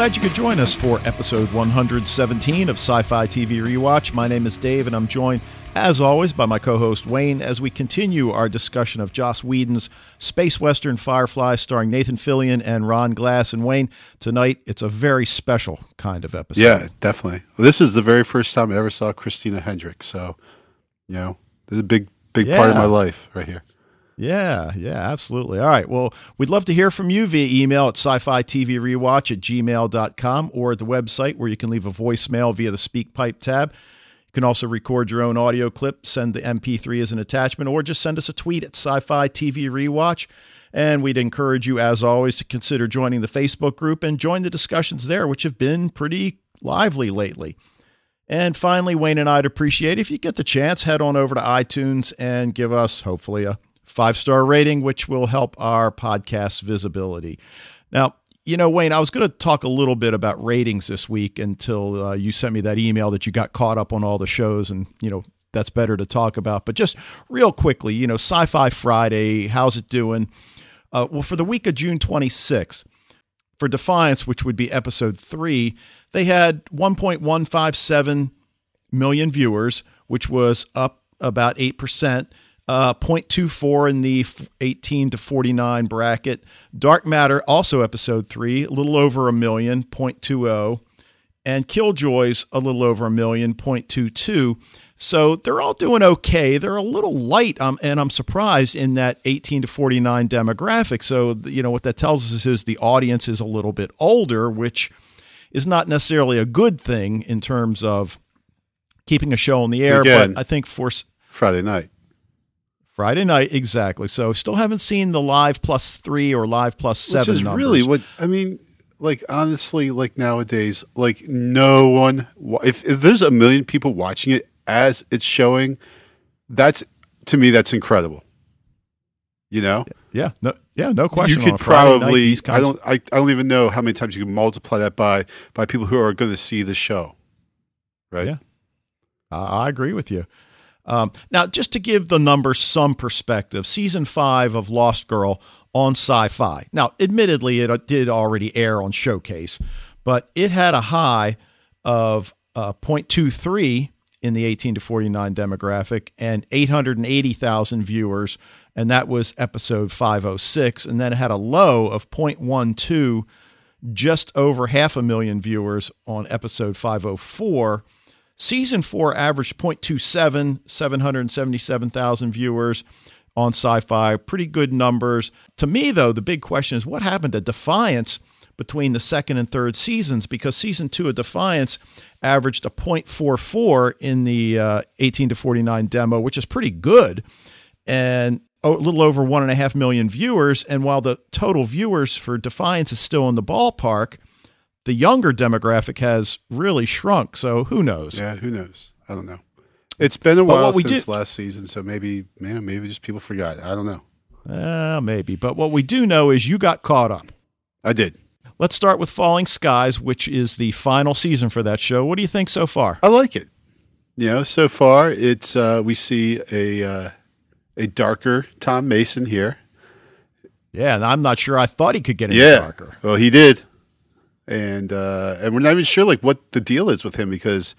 glad you could join us for episode 117 of Sci Fi TV Rewatch. My name is Dave, and I'm joined, as always, by my co host Wayne as we continue our discussion of Joss Whedon's space western Firefly starring Nathan Fillion and Ron Glass. And Wayne, tonight it's a very special kind of episode. Yeah, definitely. This is the very first time I ever saw Christina Hendricks. So, you know, this is a big, big yeah. part of my life right here. Yeah, yeah, absolutely. All right. Well, we'd love to hear from you via email at sci fi TV rewatch at gmail.com or at the website where you can leave a voicemail via the SpeakPipe tab. You can also record your own audio clip, send the MP3 as an attachment, or just send us a tweet at sci fi TV rewatch. And we'd encourage you, as always, to consider joining the Facebook group and join the discussions there, which have been pretty lively lately. And finally, Wayne and I'd appreciate if you get the chance, head on over to iTunes and give us, hopefully, a five star rating, which will help our podcast visibility. Now, you know, Wayne, I was going to talk a little bit about ratings this week until uh, you sent me that email that you got caught up on all the shows, and you know that's better to talk about. But just real quickly, you know, Sci-Fi Friday, how's it doing? Uh, well, for the week of June 26th, for Defiance, which would be episode three, they had 1.157 million viewers, which was up about eight percent uh, 0.24 in the 18 to 49 bracket. Dark Matter, also episode three, a little over a million, 0.20. And Killjoys, a little over a million, 0.22. So they're all doing okay. They're a little light, um, and I'm surprised in that 18 to 49 demographic. So, you know, what that tells us is the audience is a little bit older, which is not necessarily a good thing in terms of keeping a show on the air. Again, but I think for Friday night. Friday night, exactly. So still haven't seen the live plus three or live plus seven. Which is numbers. really what I mean. Like honestly, like nowadays, like no one. If, if there's a million people watching it as it's showing, that's to me that's incredible. You know? Yeah. No. Yeah. No question. You could probably. Night, I don't. I, I don't even know how many times you can multiply that by by people who are going to see the show. Right. Yeah. I agree with you. Um, now, just to give the numbers some perspective, season five of Lost Girl on sci fi. Now, admittedly, it did already air on Showcase, but it had a high of uh, 0.23 in the 18 to 49 demographic and 880,000 viewers, and that was episode 506. And then it had a low of 0.12, just over half a million viewers on episode 504 Season four averaged 0.27, 777,000 viewers on sci fi. Pretty good numbers. To me, though, the big question is what happened to Defiance between the second and third seasons? Because season two of Defiance averaged a 0.44 in the uh, 18 to 49 demo, which is pretty good. And a little over one and a half million viewers. And while the total viewers for Defiance is still in the ballpark, the younger demographic has really shrunk. So who knows? Yeah, who knows? I don't know. It's been a while since do, last season, so maybe, man, maybe just people forgot. I don't know. Uh, maybe. But what we do know is you got caught up. I did. Let's start with Falling Skies, which is the final season for that show. What do you think so far? I like it. You know, so far it's uh, we see a uh, a darker Tom Mason here. Yeah, and I'm not sure I thought he could get any yeah. darker. Well, he did and uh, and we're not even sure like what the deal is with him because,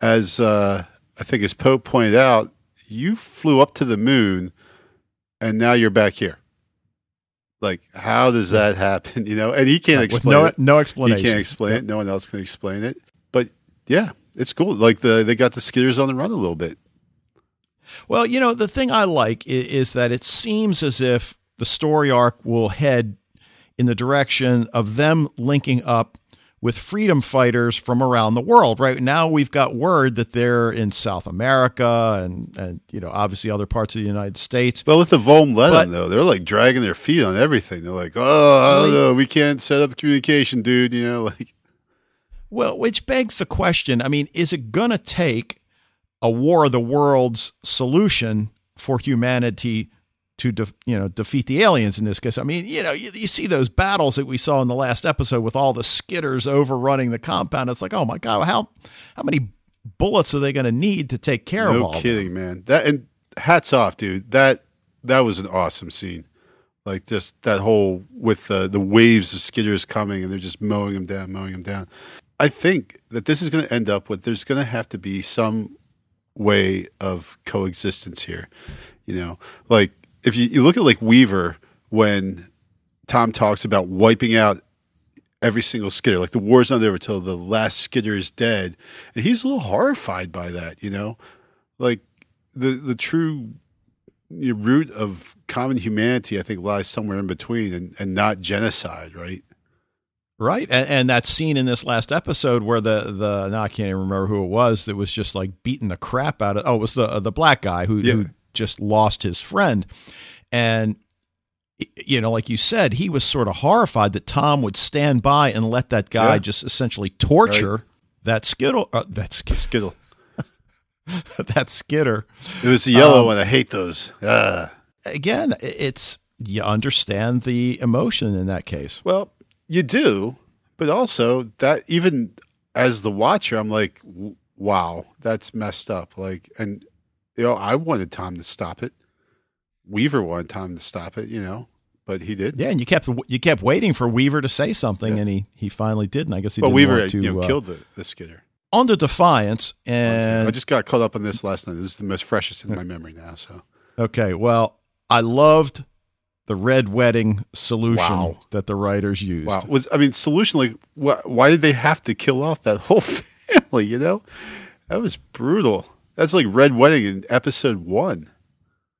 as uh, I think as Pope pointed out, you flew up to the moon, and now you're back here. Like, how does that happen? You know, and he can't explain. no, it. no explanation. He can't explain it. No one else can explain it. But yeah, it's cool. Like the they got the skitters on the run a little bit. Well, you know, the thing I like is, is that it seems as if the story arc will head in the direction of them linking up with freedom fighters from around the world. Right now, we've got word that they're in South America and, and you know, obviously other parts of the United States. Well, with the Volm Lennon, though, they're like dragging their feet on everything. They're like, oh, I don't know, we can't set up communication, dude. You know, like. Well, which begs the question I mean, is it going to take a War of the Worlds solution for humanity to de- you know defeat the aliens in this case. I mean, you know, you, you, see those battles that we saw in the last episode with all the skitters overrunning the compound. It's like, oh my god, how how many bullets are they going to need to take care no of all? No kidding, man. That and hats off, dude. That that was an awesome scene. Like just that whole with the the waves of skitters coming and they're just mowing them down, mowing them down. I think that this is going to end up with there's going to have to be some way of coexistence here. You know, like if you, you look at like Weaver when Tom talks about wiping out every single skitter, like the war's not over till the last skitter is dead, and he's a little horrified by that. You know, like the the true root of common humanity, I think, lies somewhere in between, and, and not genocide, right? Right, and, and that scene in this last episode where the the now I can't even remember who it was that was just like beating the crap out of oh it was the uh, the black guy who, Yeah. who just lost his friend, and you know like you said he was sort of horrified that Tom would stand by and let that guy Yeah. just essentially torture that skittle uh, that sk- Skittle. that skitter It was the yellow Um, one. I hate those. Ah. again. It's you understand the emotion in that case. Well, you do, but also that even as the watcher, I'm like, wow, that's messed up. Like, and you know, I wanted Tom to stop it. Weaver wanted Tom to stop it, you know, but he did. Yeah, and you kept you kept waiting for Weaver to say something, Yeah. and he he finally did. And I guess he But didn't Weaver, want to you know, uh, killed the, the skitter. on the Defiance. And I just got caught up on this last night. This is the most freshest in my memory now. So okay, well, I loved the red wedding solution Wow. that the writers used. wow, was I mean, solution like wh- why did they have to kill off that whole family? You know, that was brutal. That's like Red Wedding in episode one.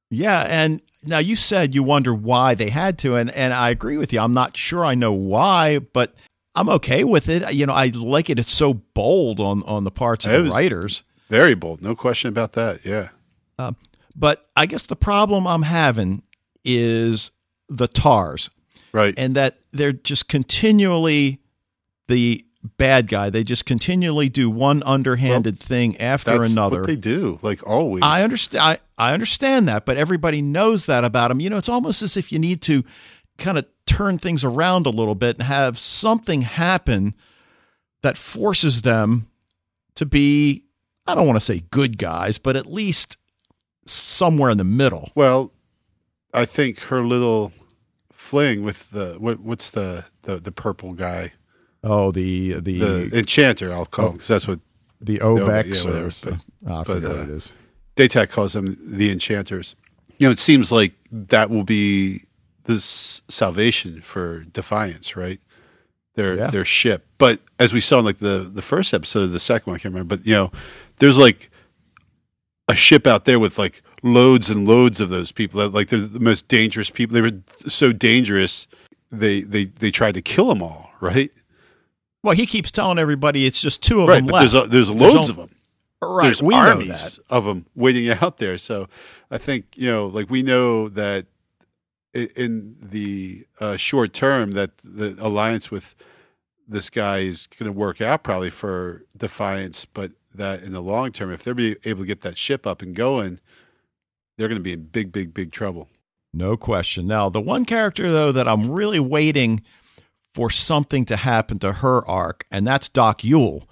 Yeah, and now you said you wonder why they had to, and and I agree with you. I'm not sure I know why, but I'm okay with it. You know, I like it. It's so bold on on the parts of It the writers. Very bold, no question about that. Yeah. Um, but I guess the problem I'm having is the Tarrs. Right. and that they're just continually the bad guy. They just continually do one underhanded thing after another. what they do, like always. I understand. I, I understand that, but everybody knows that about them. You know, it's almost as if you need to kind of turn things around a little bit and have something happen that forces them to be. I don't want to say good guys, but at least somewhere in the middle. well, I think her little fling with the what, what's the, the the purple guy, Oh, the the the enchanter. I'll call because that's what the Omec, Omec yeah, or whatever, but- oh, I but, uh, what it is. Datak calls them the enchanters. You know, it seems like that will be this salvation for Defiance, right? Their Yeah. their ship. But as we saw in like the the first episode, the second one, I can't remember. But you know, there's like a ship out there with like loads and loads of those people. Like they're the most dangerous people. They were so dangerous. They they they tried to kill them all, right? Well, he keeps telling everybody it's just two of right. them But left. there's a, there's loads only- of them. right. there's we know armies that. of them waiting out there. So I think you know, like we know that in the uh, short term, that the alliance with this guy is going to work out probably for Defiance, but that in the long term, if they're be able to get that ship up and going, they're going to be in big, big, big trouble. No question. Now, the one character though that I'm really waiting for something to happen to her arc, and that's Doc Yewll,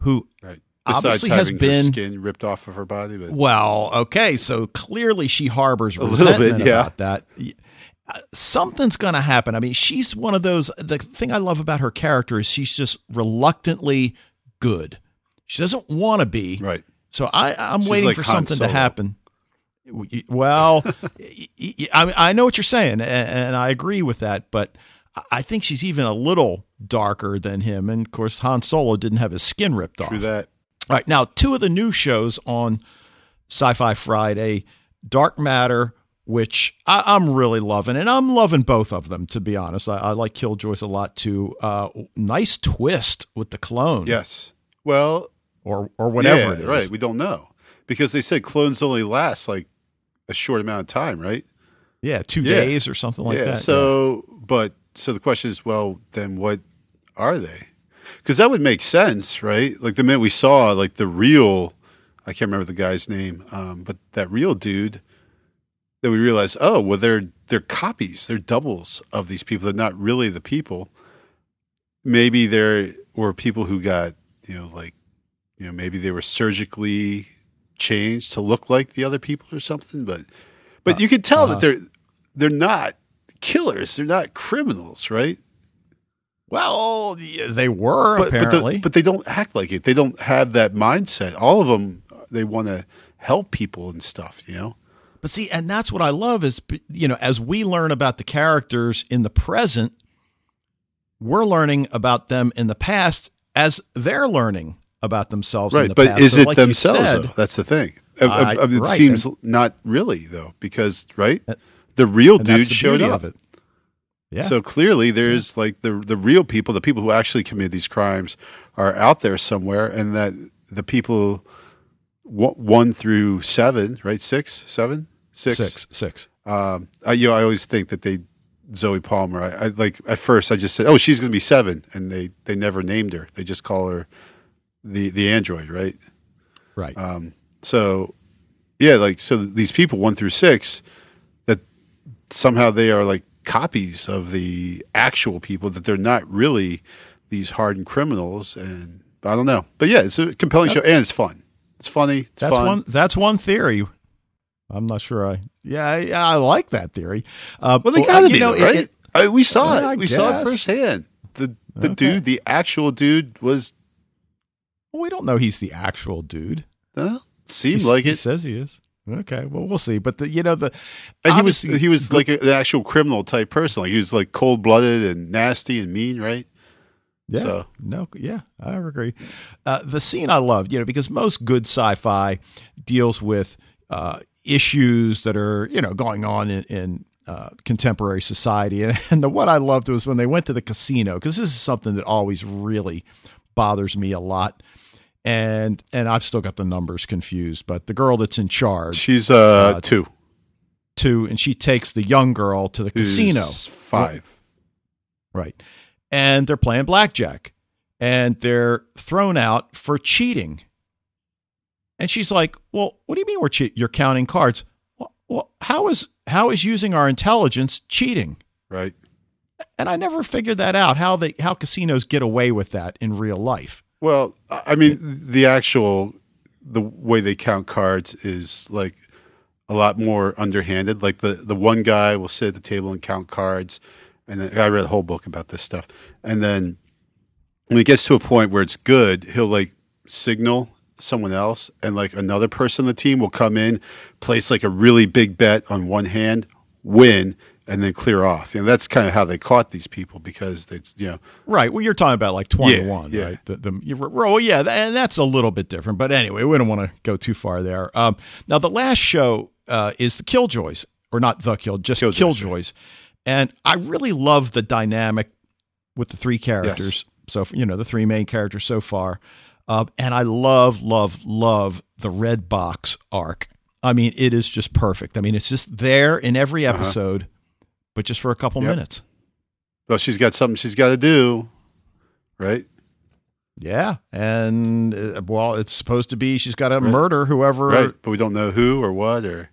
who Right. Obviously has been- skin ripped off of her body, but Well, okay, so clearly she harbors A little bit, resentment yeah. about that. Uh, Something's going to happen. I mean, she's one of those. The thing I love about her character is she's just reluctantly good. She doesn't want to be. right. So I, I'm She's waiting like for Han something to happen. Well, I know what you're saying, and I agree with that. But I think she's even a little darker than him. And of course, Han Solo didn't have his skin ripped off. True that. All right, now two of the new shows on Sci-Fi Friday, Dark Matter, which I, I'm really loving, and I'm loving both of them. To be honest, I, I like Killjoys a lot too. Uh, nice twist with the clone, Yes. Well, or or whatever Yeah, it is. Right. We don't know because they said clones only last like a short amount of time, right? Yeah, two Yeah. days or something like yeah. that. So, but so the question is, well, then what are they? Because that would make sense, right? Like the minute we saw like the real, I can't remember the guy's name, um, but that real dude, then we realized, oh, well, they're they're copies, they're doubles of these people. They're not really the people. Maybe there were people who got, you know, like, you know, maybe they were surgically changed to look like the other people or something. But, but you could tell uh-huh. that they're they're not killers. They're not criminals, right? Well, they were But, but, the- apparently. but they don't act like it. They don't have that mindset. All of them, they want to help people and stuff. You know. But see, and that's what I love is, you know, as we learn about the characters in the present, we're learning about them in the past as they're learning about themselves in right the but past. is So it like themselves said- though? that's the thing I- I- I- mean, it right, seems not really though because right uh, the real and dude the showed up of it. Yeah. so clearly there's like the the real people the people who actually commit these crimes are out there somewhere and that the people one through seven right six seven six six, six. um, I, you know, I always think that they Zoe Palmer. I, I like at first I just said, "Oh, she's going to be seven. and they they never named her. They just call her the the android, right? Right. Um, so yeah, like so these people one through six somehow they are like copies of the actual people that they're not really these hardened criminals, and I don't know, but yeah, it's a compelling show and it's fun. It's funny. It's that's fun. one. That's one theory. I'm not sure. I yeah, I, I like that theory. Uh, Well, they well, gotta you be, know, though, right? it- it- I mean, we saw Yeah, I it. We saw it firsthand. The the Okay. dude, the actual dude, was well, we don't know he's the actual dude. uh, seemed He- like he it. says he is. Okay, well, we'll see. But the, you know the And he was he was like an actual criminal type person. Like he was like cold blooded and nasty and mean, right? Yeah. So- No, yeah, I agree. Uh, the scene I loved, you know, because most good sci-fi deals with uh, issues that are, you know, going on in, in uh, contemporary society. And, and the what I loved was when they went to the casino, because this is something that always really bothers me a lot. And and I've still got the numbers confused, but the girl that's in charge, She's uh, Uh, two too, and she takes the young girl to the who's casino. five. Right. And they're playing blackjack and they're thrown out for cheating. And she's like, "Well, what do you mean we're che- you're counting cards? Well, well, how is how is using our intelligence cheating?" Right. And I never figured that out how they how casinos get away with that in real life. Well, I mean, the actual the way they count cards is like a lot more underhanded. Like the the one guy will sit at the table and count cards, and then I read a whole book about this stuff. And then when it gets to a point where it's good, he'll like signal someone else, and like another person on the team will come in, place like a really big bet on one hand, win, and then clear off. You know, that's kind of how they caught these people because it's you know Right. Well, you're talking about like 21, yeah. right? The, the, well, yeah, and that's a little bit different. But anyway, we don't want to go too far there. Um, now, the last show uh, is the Killjoys, or not the Kill, just Killjoys, Killjoys. And I really love the dynamic with the three characters. So, you know, the three main characters so far. Uh, and I love, love, love the Red Box arc. I mean, it is just perfect. I mean, it's just there in every Uh-huh. But just for a couple Yep. minutes. well she's got something she's got to do, right? Yeah, and uh, well, it's supposed to be she's got to murder whoever Right, but we don't know who or what or,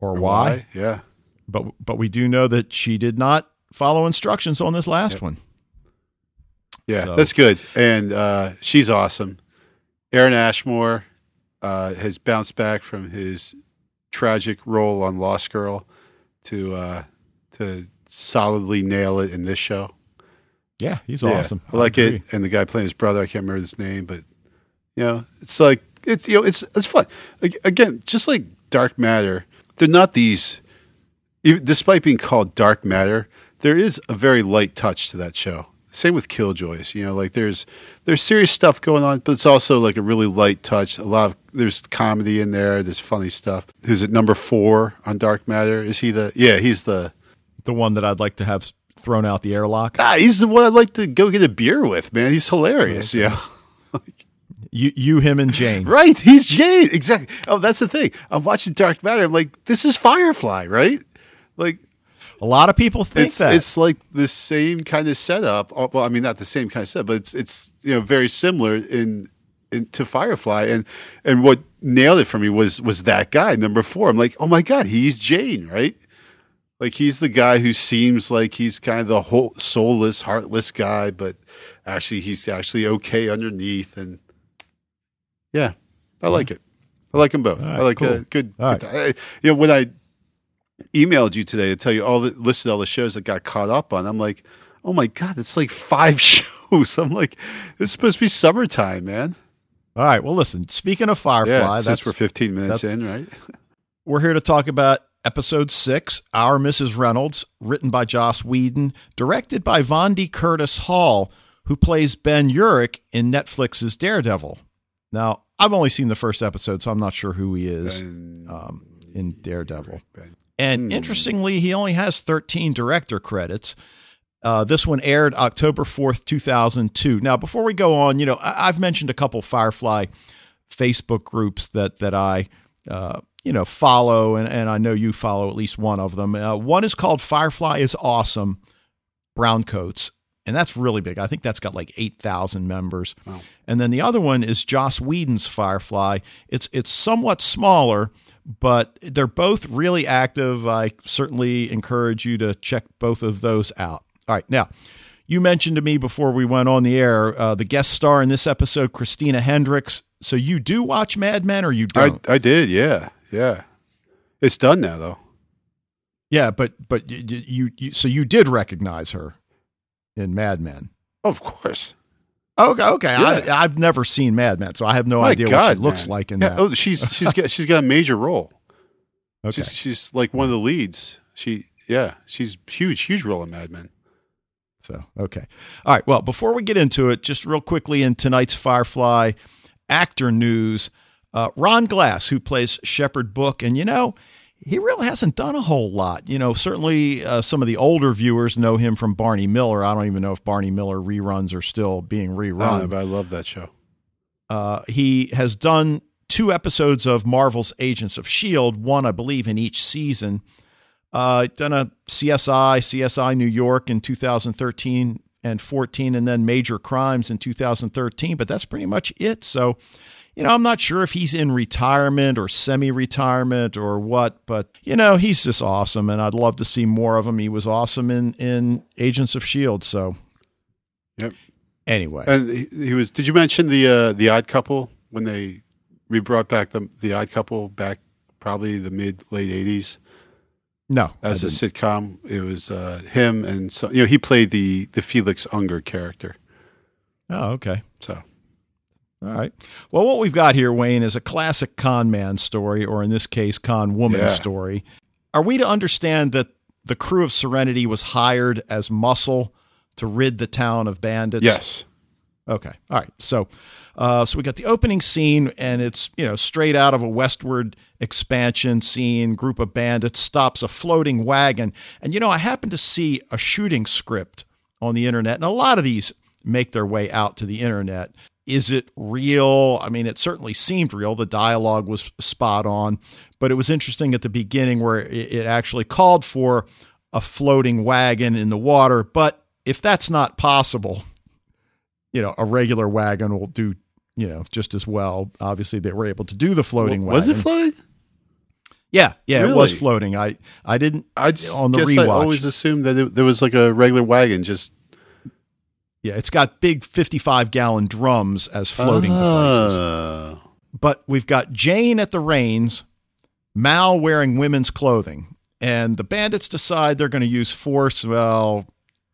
or, or why. Yeah, But but we do know that she did not follow instructions on this last Yep. one. yeah, So- that's good. And uh, she's awesome. Aaron Ashmore uh, has bounced back from his tragic role on Lost Girl to uh, to solidly nail it in this show. Yeah, he's Yeah, awesome. I like agree. it. And the guy playing his brother, I can't remember his name, but you know, it's like it's you know, it's it's fun. Like, again, just like Dark Matter, they're not these. Even, despite being called Dark Matter, there is a very light touch to that show. Same with Killjoys. You know, like there's there's serious stuff going on, but it's also like a really light touch. A lot of there's comedy in there. There's funny stuff. Who's at number four on Dark Matter? Is he the? Yeah, he's the. The one that I'd like to have thrown out the airlock. Ah, he's the one I'd like to go get a beer with, man. He's hilarious. Yeah. You, you, him, and Jayne. Right. He's Jayne. Exactly. Oh, that's the thing. I'm watching Dark Matter. I'm like, this is Firefly, right? Like, A lot of people think it's, that. it's like the same kind of setup. Oh, Well, I mean, not the same kind of setup, but it's it's you know very similar in, in to Firefly. And and what nailed it for me was was that guy number four. I'm like, oh my god, he's Jayne, right? Like he's the guy who seems like he's kind of the whole soulless, heartless guy, but actually he's actually okay underneath. And yeah, I like it. I like them both. All I like uh, cool. good. Good I- you know when I emailed you today to tell you all the listed all the shows that got caught up on. I'm like, oh my god, it's like five shows. I'm like, it's supposed to be summertime, man. All right. Well, listen. Speaking of Firefly, Yeah, that's since we're 15 minutes in, right? We're here to talk about episode six, Our Mrs. Reynolds, written by Joss Whedon, directed by Vondi Curtis Hall, who plays Ben Urich in Netflix's Daredevil. Now, I've only seen the first episode, so I'm not sure who he is um, in Daredevil. And Hmm. interestingly, he only has 13 director credits. Uh, this one aired October 4th, 2002. Now, before we go on, you know, I- I've mentioned a couple Firefly Facebook groups that, that I, uh, you know, follow, and, and I know you follow at least one of them. Uh, one is called Firefly is Awesome Browncoats, and that's really big. I think that's got like 8,000 members. Wow. And then the other one is Joss Whedon's Firefly. It's it's somewhat smaller, but they're both really active. I certainly encourage you to check both of those out. All right, now you mentioned to me before we went on the air uh, the guest star in this episode, Christina Hendricks. So you do watch Mad Men, or you I, don't? I did, yeah, yeah. It's done now, though. yeah, but but you, you, you so you did recognize her in Mad Men. Of course. Oh, okay, okay. Yeah. I, I've never seen Mad Men, so I have no My idea what she looks man. like in Yeah, that. oh, she's she's got she's got a major role. okay. She's she's like one of the leads. She yeah, she's huge, huge role in Mad Men. So, okay. All right. Well, before we get into it, just real quickly in tonight's Firefly actor news, uh, Ron Glass, who plays Shepherd Book, and you know, he really hasn't done a whole lot. You know, certainly uh, some of the older viewers know him from Barney Miller. I don't even know if Barney Miller reruns are still being rerun. but I love that show. Uh, he has done two episodes of Marvel's Agents of S.H.I.E.L.D., one, I believe, in each season. Uh, done a CSI, CSI New York in 2013 and 14, and then Major Crimes in 2013, but that's pretty much it. So, you know, I'm not sure if he's in retirement or semi retirement or what, but, you know, he's just awesome, and I'd love to see more of him. He was awesome in, in Agents of S.H.I.E.L.D., so. Yep. Anyway. And he, he was. Did you mention the uh, the Odd Couple when they we brought back the the Odd Couple back probably the mid late eighties no. As a sitcom? It was uh, him and so you know he played the the Felix Unger character. oh, okay. So All right. Well, what we've got here, Wayne, is a classic con man story, or in this case, con woman Yeah. story. Are we to understand that the crew of Serenity was hired as muscle to rid the town of bandits? yes, Okay. All right. So, uh, so we got the opening scene, and it's you know straight out of a westward expansion scene. Group of bandits stops a floating wagon, and you know I happened to see a shooting script on the internet, and a lot of these make their way out to the internet. Is it real? I mean, it certainly seemed real. The dialogue was spot on, but it was interesting at the beginning where it, actually called for a floating wagon in the water. But if that's not possible, you know, a regular wagon will do, you know, just as well. Obviously, they were able to do the floating was wagon. Was it floating? Yeah, yeah, it was floating. I, I didn't. I just On the guess I rewatch. always assumed that it, there was like a regular wagon just Yeah, it's got big fifty-five gallon drums as floating devices. Ah. But we've got Jayne at the reins, Mal wearing women's clothing, and the bandits decide they're going to use force. Well,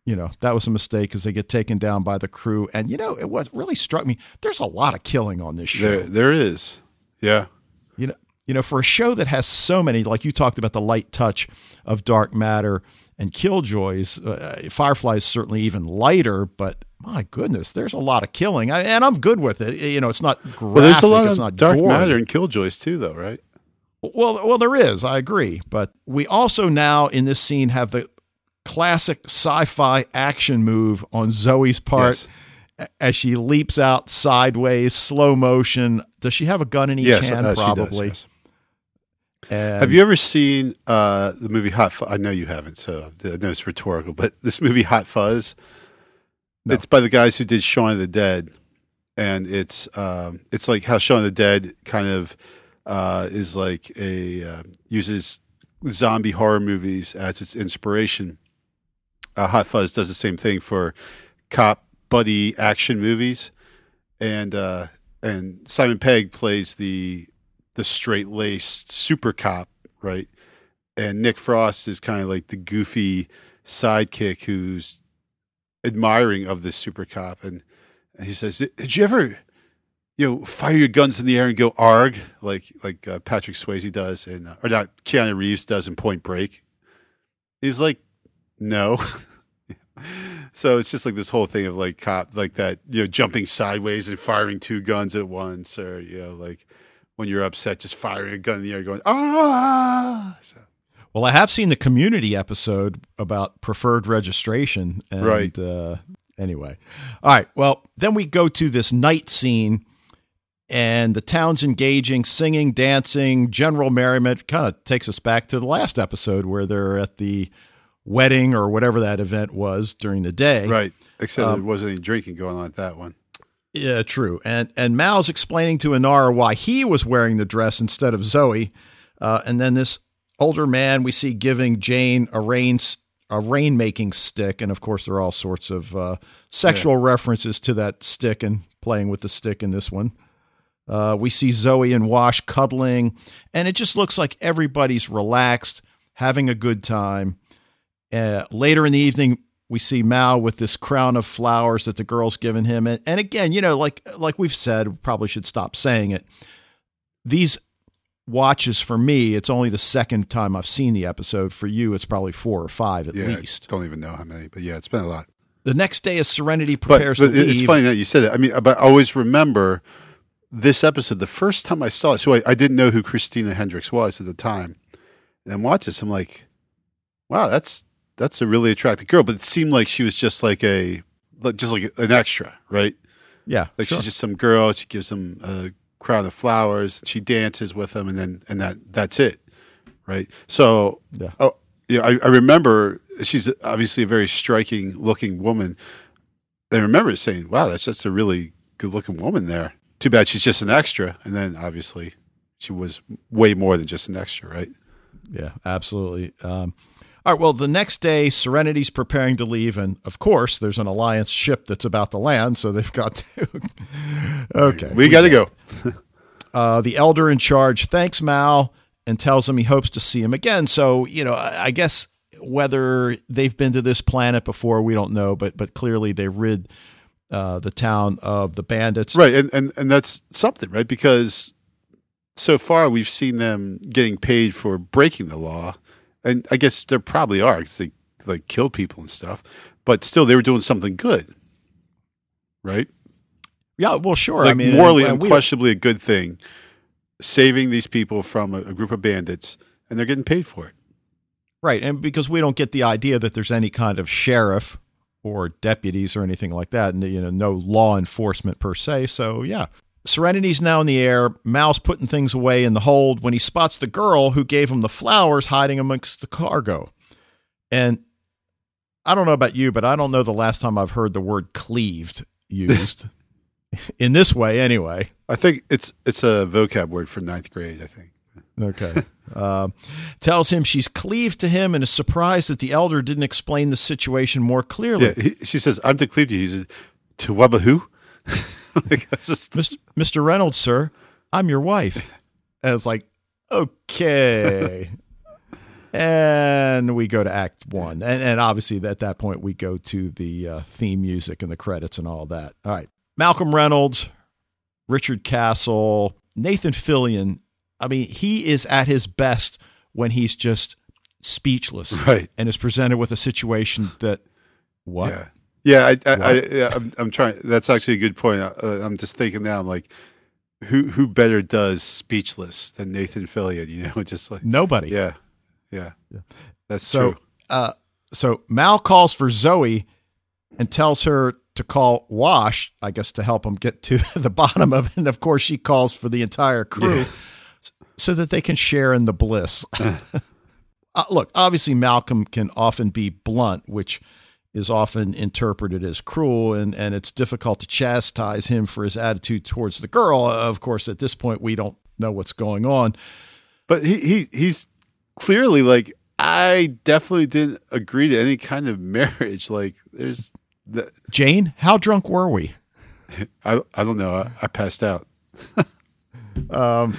you know that was a mistake because they get taken down by the crew. And you know it what really struck me. There's a lot of killing on this show. There, there is. Yeah. You know, you know, for a show that has so many, like you talked about, the light touch of dark matter and killjoys. Uh, Firefly is certainly even lighter, but my goodness, there's a lot of killing, I, and I'm good with it. You know, it's not graphic. Well, there's a lot it's of not dark gory. matter and killjoys too, though, right? Well, well, there is. I agree, but we also now in this scene have the classic sci-fi action move on Zoe's part. Yes. As she leaps out sideways, slow motion. Does she have a gun in each Yes, hand? uh, she does, Probably. yes. And- Have you ever seen uh, the movie Hot Fuzz? I know you haven't, so I know it's rhetorical. But this movie Hot Fuzz, No. it's by the guys who did Shaun of the Dead, and it's um, it's like how Shaun of the Dead kind of uh, is like a uh, uses zombie horror movies as its inspiration. Uh, Hot Fuzz does the same thing for cop buddy action movies, and uh, and Simon Pegg plays the the straight laced super cop, right? and Nick Frost is kind of like the goofy sidekick who's admiring of this super cop, and, and he says, "Did you ever, you know, fire your guns in the air and go arg like like uh, Patrick Swayze does, and uh, or not Keanu Reeves does in Point Break?" He's like, "No." so it's just like this whole thing of like cop like that, you know, jumping sideways and firing two guns at once, or you know, like when you're upset, just firing a gun in the air, going ah. So. Well, I have seen the community episode about preferred registration. And, Right. Uh, anyway. All right. Well, then we go to this night scene, and the town's engaging, singing, dancing, general merriment. Kind of takes us back to the last episode where they're at the wedding or whatever that event was during the day. Right. Except Um, there wasn't any drinking going on at that one. Yeah, true. And and Mal's explaining to Inara why he was wearing the dress instead of Zoe. Uh, and then this older man we see giving Jayne a rain a rain making stick, and of course there are all sorts of uh, sexual references to that stick and playing with the stick in this one. Uh, we see Zoe and Wash cuddling, and it just looks like everybody's relaxed, having a good time. Uh, later in the evening, we see Mal with this crown of flowers that the girl's given him, and, and again, you know, like like we've said, probably should stop saying it. These watches for me, it's only the second time I've seen the episode. For you, it's probably four or five at Yeah, least. don't even know how many, but yeah, it's been a lot. The next day, as Serenity But, prepares but to it's funny that you said that. I mean, but I always remember this episode. The first time I saw it, so I, I didn't know who Christina Hendricks was at the time, and I watched this. I'm like, wow, that's that's a really attractive girl. But it seemed like she was just like a just like an extra, right? yeah, Like sure. she's just some girl. She gives him a crown of flowers. She dances with him, and then and that that's it, right? So, Yeah. oh, yeah. I, I remember she's obviously a very striking looking woman. I remember saying, "Wow, that's just a really good looking woman there." Too bad she's just an extra. And then obviously she was way more than just an extra, right? Yeah, absolutely. Um, all right. Well, the next day, Serenity's preparing to leave, and of course, there's an Alliance ship that's about to land, so they've got to. okay. we got to go. Uh, the elder in charge thanks Mal and tells him he hopes to see him again. So, you know, I, I guess whether they've been to this planet before, we don't know, but but clearly they rid uh, the town of the bandits. Right, and, and and that's something, right? Because so far we've seen them getting paid for breaking the law, and I guess there probably are because they like killed people and stuff, but still they were doing something good, right? Yeah, well, sure. Like I mean, morally, and we- unquestionably a good thing, saving these people from a, a group of bandits, and they're getting paid for it. Right, and because we don't get the idea that there's any kind of sheriff or deputies or anything like that, and you know, no law enforcement per se. So yeah, Serenity's now in the air. Mal's putting things away in the hold when he spots the girl who gave him the flowers hiding amongst the cargo. And I don't know about you, but I don't know the last time I've heard the word cleaved used in this way. Anyway, I think it's it's a vocab word for ninth grade. I think. Okay. Um, tells him she's cleaved to him and is surprised that the elder didn't explain the situation more clearly. Yeah, he, she says, "I'm to cleave to you." He says, "To who?" like, just Mr. Mr. Reynolds, sir, I'm your wife. And it's like, okay. and we go to Act One. And, and obviously, at that point, we go to the uh, theme music and the credits and all that. All right. Malcolm Reynolds, Richard Castle, Nathan Fillion. I mean, he is at his best when he's just speechless right. and is presented with a situation that, what? Yeah, yeah. I, I, I, yeah, I'm, I'm trying. That's actually a good point. Uh, I'm just thinking now. I'm like, who who better does speechless than Nathan Fillion? You know, just like Nobody. yeah, yeah. That's So, true. uh, so Mal calls for Zoe and tells her to call Wash, I guess, to help him get to the bottom of it. And of course, she calls for the entire crew Yeah. so that they can share in the bliss. uh, look, obviously, Malcolm can often be blunt, which is often interpreted as cruel, and, and it's difficult to chastise him for his attitude towards the girl. Of course, at this point, we don't know what's going on. But he he he's clearly like I definitely didn't agree to any kind of marriage. Like there's the, Jayne, how drunk were we? I I don't know. I, I passed out. Um,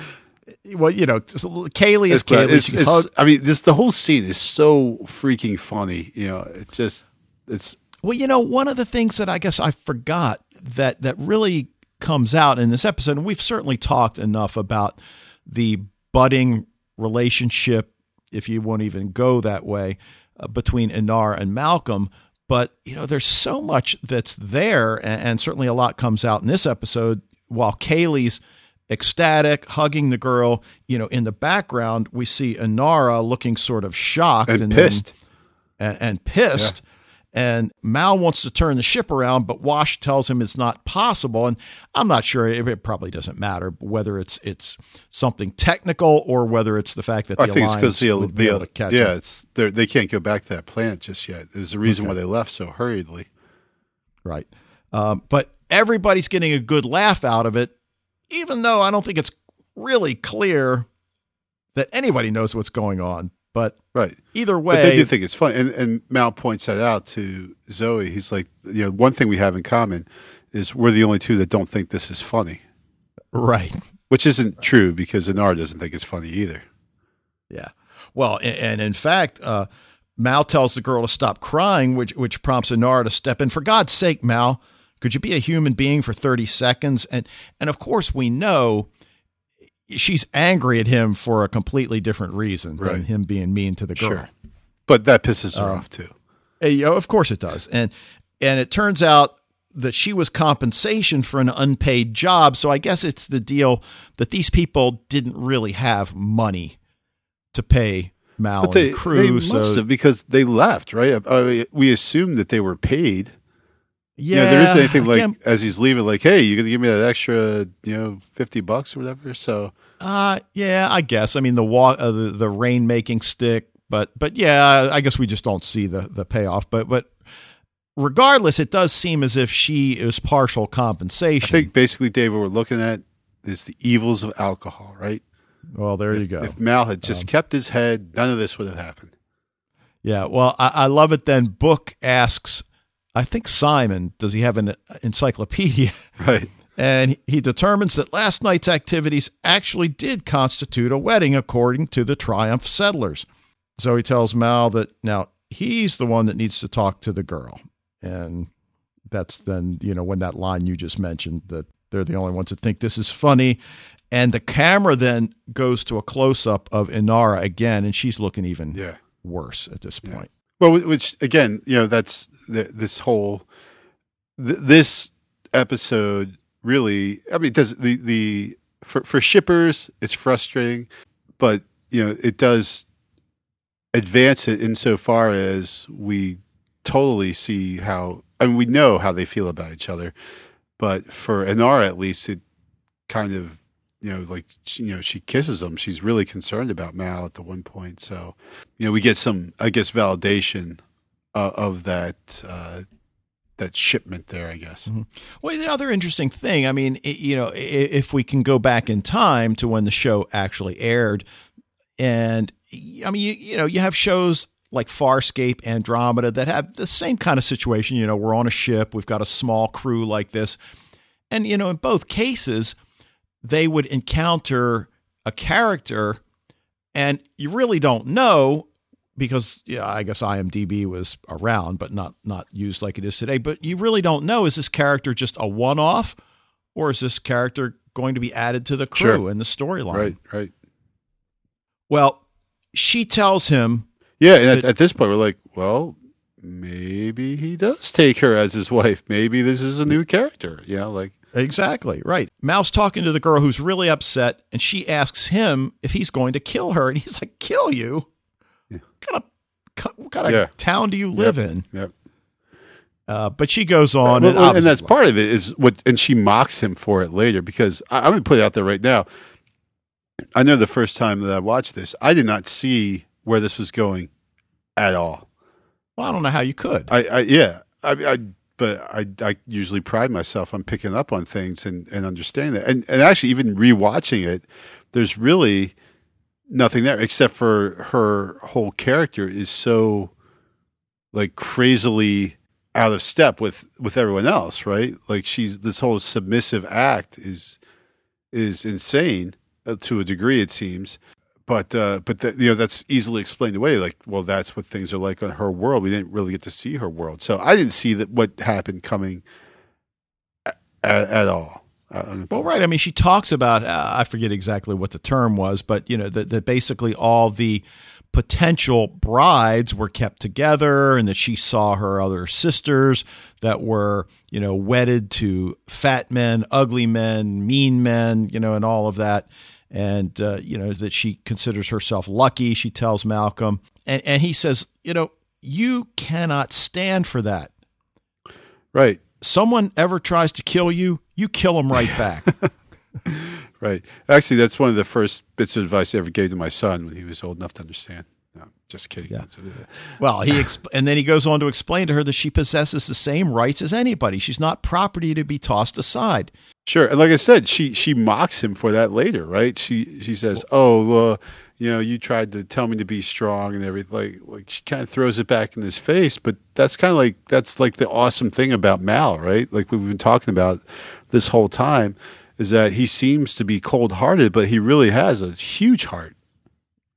well, you know, Kaylee is It's, Kaylee. it's- it's- I mean, this the whole scene is so freaking funny. You know, it's just it's Well, you know, one of the things that I guess I forgot that that really comes out in this episode, and we've certainly talked enough about the budding relationship, if you won't even go that way, uh, between Inara and Malcolm. But you know, there's so much that's there, and, and certainly a lot comes out in this episode. While Kaylee's ecstatic, hugging the girl, you know, in the background we see Inara looking sort of shocked and, then- pissed. and, and pissed. And Mal wants to turn the ship around, but Wash tells him it's not possible. And I'm not sure; it, it probably doesn't matter whether it's it's something technical or whether it's the fact that the I think it's because the, would be able to catch yeah, him. it's they're- they can't go back to that planet just yet. There's a reason Okay. why they left so hurriedly. right. Um, but everybody's getting a good laugh out of it, even though I don't think it's really clear that anybody knows what's going on. But Right. either But they do think it's funny. And, and Mal points that out to Zoe. He's like, you know, one thing we have in common is we're the only two that don't think this is funny, right. which isn't true because Anar doesn't think it's funny either. Yeah. Well, and, and in fact, uh, Mal tells the girl to stop crying, which which prompts Inara to step in. For God's sake, Mal, could you be a human being for thirty seconds? And and of course, we know she's angry at him for a completely different reason than him being mean to the girl. Sure. But that pisses her Um, off too. Uh, you know, of course it does. And and it turns out that she was compensation for an unpaid job. So I guess it's the deal that these people didn't really have money to pay Mal But they, and crew. they so have because they left, right? I mean, we assumed that they were paid. Yeah, you know, there isn't anything like again, as he's leaving, like, hey, you're gonna give me that extra, you know, fifty bucks or whatever. So Uh, yeah, I guess. I mean, the wa- uh, the, the rain making stick, but but yeah, I guess we just don't see the the payoff. But but regardless, it does seem as if she is partial compensation. I think basically, David, we're looking at is the evils of alcohol, right? well, there you go. If Mal had just Um, kept his head, none of this would have happened. yeah. Well, I, I love it. Then Book asks, I think Simon, does he have an encyclopedia? Right. And he determines that last night's activities actually did constitute a wedding according to the Triumph settlers. So he tells Mal that now he's the one that needs to talk to the girl. And that's then, you know, when that line you just mentioned that they're the only ones that think this is funny. And the camera then goes to a close up of Inara again, and she's looking even Yeah. worse at this point. Well, which again, you know, that's th- this whole th- this episode really. I mean, does the the for for shippers, it's frustrating, but you know, it does advance it insofar as we totally see how. I mean, we know how they feel about each other, but for Inara at least, it kind of you know like you know she kisses him. She's really concerned about Mal at the one point, so you know we get some I guess validation uh, of that uh, that shipment there. I guess. Well, the other interesting thing, I mean, i you know, if we can go back in time to when the show actually aired, and I mean, you, you know, you have shows like Farscape, Andromeda that have the same kind of situation. You know, we're on a ship, we've got a small crew like this, and you know, in both cases, they would encounter a character, and you really don't know because yeah, I guess IMDb was around, but not not used like it is today. But you really don't know is this character just a one off, or is this character going to be added to the crew Sure. and the storyline? Right. Right. Well, she tells him, Yeah, and at, at this point, we're like, well, maybe he does take her as his wife. Maybe this is a new character. Yeah, like exactly, right. Mal's talking to the girl who's really upset, and she asks him if he's going to kill her. And he's like, Kill you? Kind of, what kind of Yeah. town do you live in? Yep. Uh, but she goes on, Well, and, and that's part of it is what, and she mocks him for it later because I, I'm going to put it out there right now. I know the first time that I watched this, I did not see where this was going at all. Well, I don't know how you could. I, I yeah, I, I, but I, I usually pride myself on picking up on things and, and understanding it. and and actually even rewatching it, there's really nothing there except for her whole character is so like crazily out of step with with everyone else, right? Like she's this whole submissive act is is insane uh, to a degree, it seems. But uh, but the, you know that's easily explained away. Like, well, that's what things are like on her world. We didn't really get to see her world, so I didn't see that what happened coming at, at all. Uh, well, right. I mean, she talks about uh, I forget exactly what the term was, but you know that that basically all the potential brides were kept together and that she saw her other sisters that were, you know, wedded to fat men, ugly men, mean men, you know, and all of that. And, uh, you know, that she considers herself lucky, she tells Malcolm. And, and he says, you know, you cannot stand for that. Right. Someone ever tries to kill you, you kill them right back. Right. Actually, that's one of the first bits of advice I ever gave to my son when he was old enough to understand. No, just kidding. Yeah. Well, he exp- and then he goes on to explain to her that she possesses the same rights as anybody. She's not property to be tossed aside. Sure, and like I said, she she mocks him for that later, right? She she says, "Oh, uh, you know, you tried to tell me to be strong and everything." Like, like she kind of throws it back in his face, but that's kind of like that's like the awesome thing about Mal, right? Like we've been talking about this whole time is that he seems to be cold hearted, but he really has a huge heart.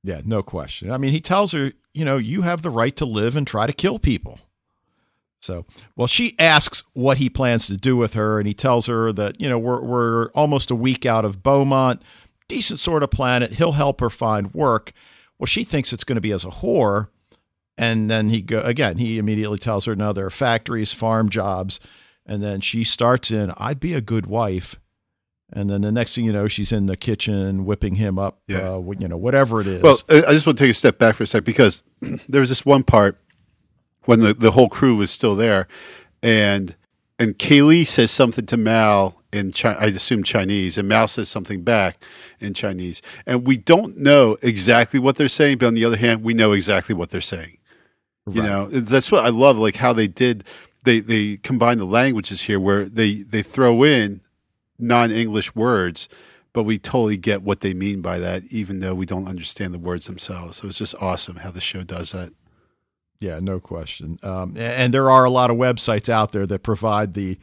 Yeah, no question. I mean, he tells her, you know, you have the right to live and try to kill people. So, well, she asks what he plans to do with her, and he tells her that, you know, we're, we're almost a week out of Beaumont, decent sort of planet. He'll help her find work. Well, she thinks it's going to be as a whore. And then he go again, he immediately tells her, no, there are factories, farm jobs. And then she starts in, I'd be a good wife and then the next thing you know, she's in the kitchen whipping him up. Yeah. Uh, you know, whatever it is. Well, I just want to take a step back for a sec because there was this one part when the, the whole crew was still there, and and Kaylee says something to Mal in Chi- I assume Chinese, and Mal says something back in Chinese, and we don't know exactly what they're saying, but on the other hand, we know exactly what they're saying. Right. You know, that's what I love, like how they did. They they combine the languages here, where they they throw in non-English words, but we totally get what they mean by that, even though we don't understand the words themselves. So it's just awesome how the show does that. Yeah, no question. Um, and there are a lot of websites out there that provide the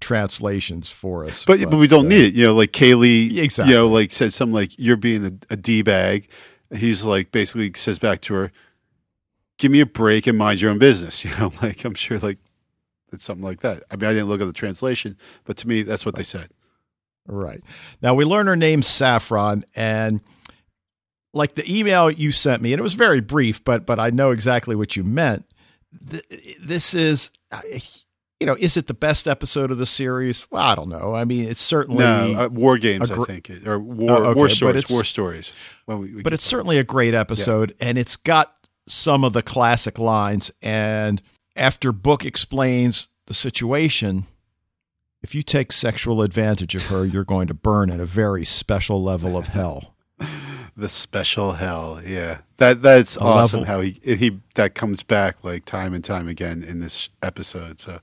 translations for us, but but, but we don't uh, need it. You know, like Kaylee, exactly. You know, like said something like "You're being a, a d bag." He's like basically says back to her, "Give me a break and mind your own business." You know, like I'm sure like it's something like that. I mean, I didn't look at the translation, but to me, that's what they said. Right. Now we learn her name Saffron and like the email you sent me and it was very brief but but I know exactly what you meant. This is you know, is it the best episode of the series? Well, I don't know. I mean, it's certainly no, uh, war games. Gr- I think, or war oh, okay, war stories. War stories. Well, we, we but it's certainly a great episode, yeah. and it's got some of the classic lines. And after Book explains the situation, if you take sexual advantage of her, you're going to burn in a very special level of hell. the special hell, yeah. That that's awesome. Level, how he he that comes back like time and time again in this episode. So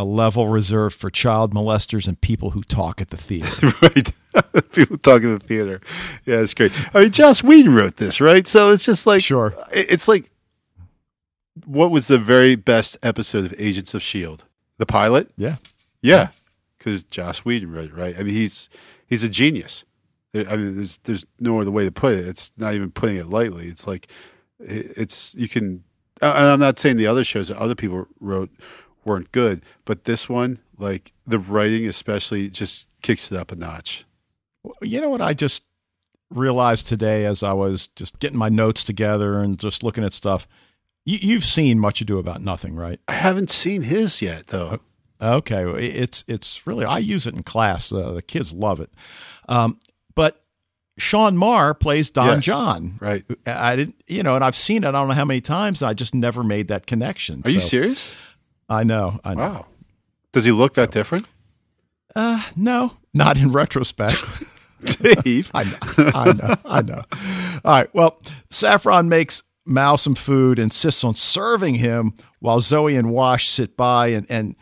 a level reserved for child molesters and people who talk at the theater. right. people talk at the theater. Yeah, it's great. I mean, Joss Whedon wrote this, right? So it's just like sure. It's like what was the very best episode of Agents of Shield? The pilot. Yeah. Yeah because Joss Whedon wrote it, right? I mean, he's he's a genius. I mean, there's there's no other way to put it. It's not even putting it lightly. It's like it's you can. I'm not saying the other shows that other people wrote weren't good, but this one, like the writing especially, just kicks it up a notch. You know what I just realized today as I was just getting my notes together and just looking at stuff. You, have seen Much Ado About Nothing, right? I haven't seen his yet, though. Okay, it's it's really I use it in class. Uh, the kids love it. Um, but Sean Maher plays Don yes, John. Right. I didn't, you know, and I've seen it. I don't know how many times. I just never made that connection. Are so, you serious? I know. I know. Wow. Does he look that so, different? Uh, no, not in retrospect. Dave. I know. I know. I know. All right. Well, Saffron makes Mal some food, insists on serving him while Zoe and Wash sit by and and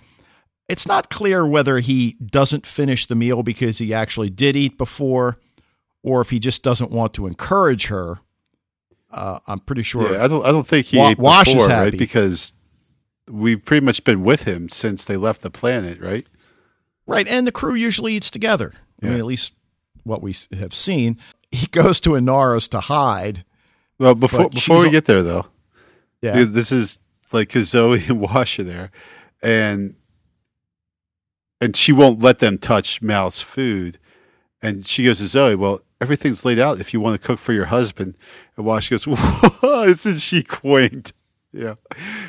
it's not clear whether he doesn't finish the meal because he actually did eat before or if he just doesn't want to encourage her. Uh, I'm pretty sure. Yeah, I don't. I don't think he Wa- ate Wash before, right? Because we've pretty much been with him since they left the planet, right? Right, and the crew usually eats together. Yeah. I mean, at least what we have seen. he goes to Inara's to hide. Well, before before we get there though, Yeah. Dude, this is like because Zoe and Wash are there, and and she won't let them touch Mal's food, and she goes to Zoe, "Well, everything's laid out if you want to cook for your husband." And Wash goes, "Whoa, isn't she quaint?" Yeah,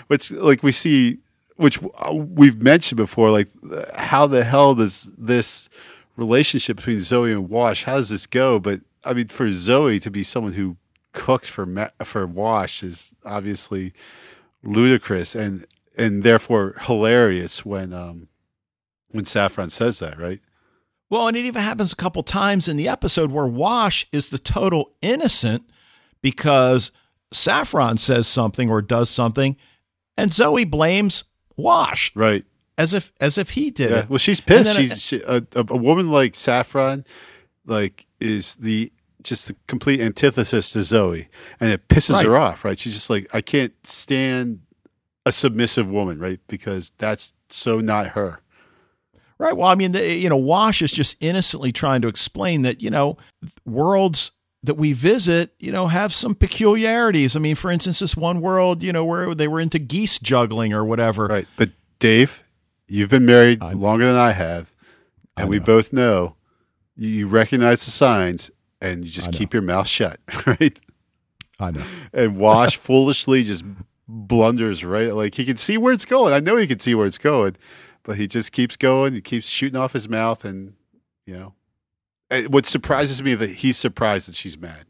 which like we see, which uh, we've mentioned before, like how the hell does this relationship between Zoe and Wash? How does this go? But I mean, for Zoe to be someone who cooks for for Wash is obviously ludicrous and and therefore hilarious when um when Saffron says that, right? Well, and it even happens a couple times in the episode where Wash is the total innocent because Saffron says something or does something, and Zoe blames Wash Right. as if as if he did Yeah. it. Well, she's pissed. She's she, a, a, a woman like Saffron, like is the just the complete antithesis to Zoe, and it pisses Right. her off. Right? She's just like, I can't stand a submissive woman, right? Because that's so not her. Right. Well, I mean, the, you know, Wash is just innocently trying to explain that you know worlds that we visit, you know, have some peculiarities. I mean, for instance, this one world, you know, where they were into geese juggling or whatever. Right. But Dave, you've been married I- longer than I have, and I we both know you, you recognize the signs and you just keep your mouth shut, right? I know. And Wash foolishly just blunders right. Like he can see where it's going. I know he can see where it's going, but he just keeps going. He keeps shooting off his mouth, and you know. What surprises me that he's surprised that she's mad.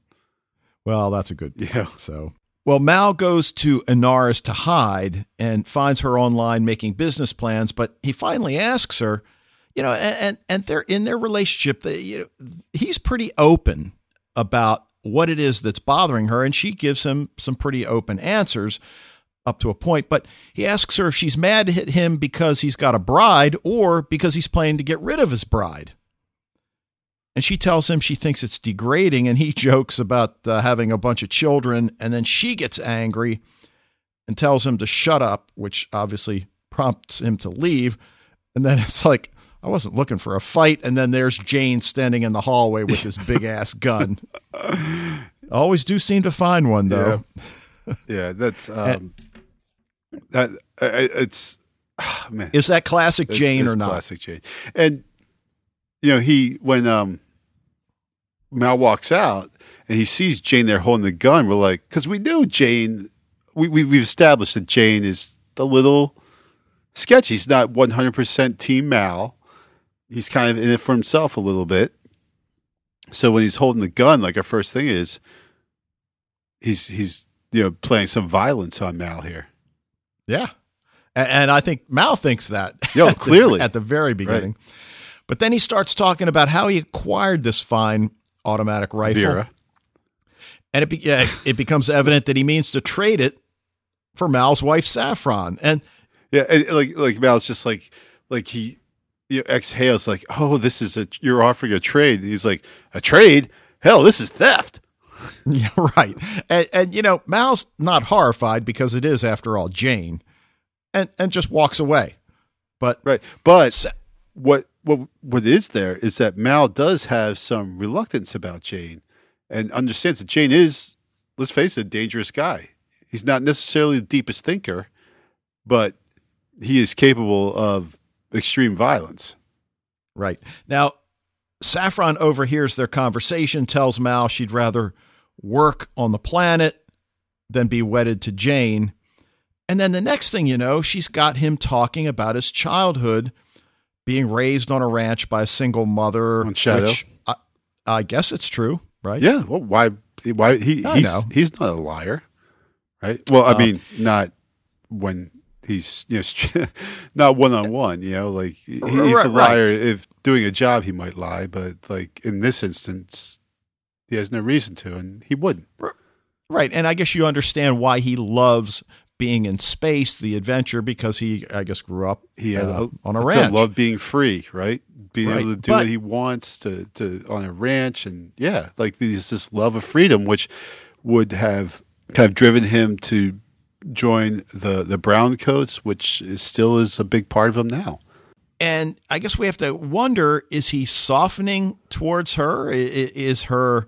Well, that's a good Yeah. So, well, Mal goes to Inara's to hide and finds her online making business plans, but he finally asks her, you know, and and, and they're in their relationship. They, you know, he's pretty open about what it is that's bothering her, and she gives him some pretty open answers up to a point. But he asks her if she's mad at him because he's got a bride or because he's planning to get rid of his bride. And she tells him she thinks it's degrading, and he jokes about uh, having a bunch of children. And then she gets angry and tells him to shut up, which obviously prompts him to leave. And then it's like, I wasn't looking for a fight. And then there's Jayne standing in the hallway with this big ass gun. Always do seem to find one, though. Yeah, that's um, that. uh, It's ah, man. Is that classic It's- Jayne it's or not? Classic Jayne. And you know, he when um Mal walks out and he sees Jayne there holding the gun, we're like, because we know Jayne. We, we we've established that Jayne is a little sketchy. He's not one hundred percent Team Mal. He's kind of in it for himself a little bit. So when he's holding the gun, like our first thing is, he's he's you know playing some violence on Mal here. Yeah. And, and I think Mal thinks that. Yo, at the- clearly. at the very beginning. But then he starts talking about how he acquired this fine automatic rifle. Vera. And it, be, yeah, it becomes evident that he means to trade it for Mal's wife, Saffron. And Yeah, and, like like Mal's just like like he you know, exhales like, oh, this is a you're offering a trade. And he's like, a trade? Hell, this is theft. yeah, right. And, and, you know, Mal's not horrified because it is, after all, Jayne and, and just walks away. But Right, but Sa- what what what is there is that Mal does have some reluctance about Jayne, and understands that Jayne is, let's face it, a dangerous guy. He's not necessarily the deepest thinker, but he is capable of extreme violence. Right. Now, Saffron overhears their conversation, tells Mal she'd rather work on the planet than be wedded to Jayne. And then the next thing you know, she's got him talking about his childhood being raised on a ranch by a single mother. On Shadow. which I, I guess it's true, right? Yeah. Well, why? Why he? I He's know. he's not a liar, right? Well, I Uh, mean, not when he's you know not one on one. You know, like he's Right, a liar right. if doing a job he might lie, but like in this instance, he has no reason to, and he wouldn't. Right. And I guess you understand why he loves being in space, the adventure, because he, I guess, grew up He uh, a, on a ranch. love being free, right? Being Right, able to do but- what he wants to to on a ranch, and yeah, like there's this love of freedom, which would have kind of driven him to join the the brown coats, which is, still is a big part of him now. And I guess we have to wonder is he softening towards her? Is her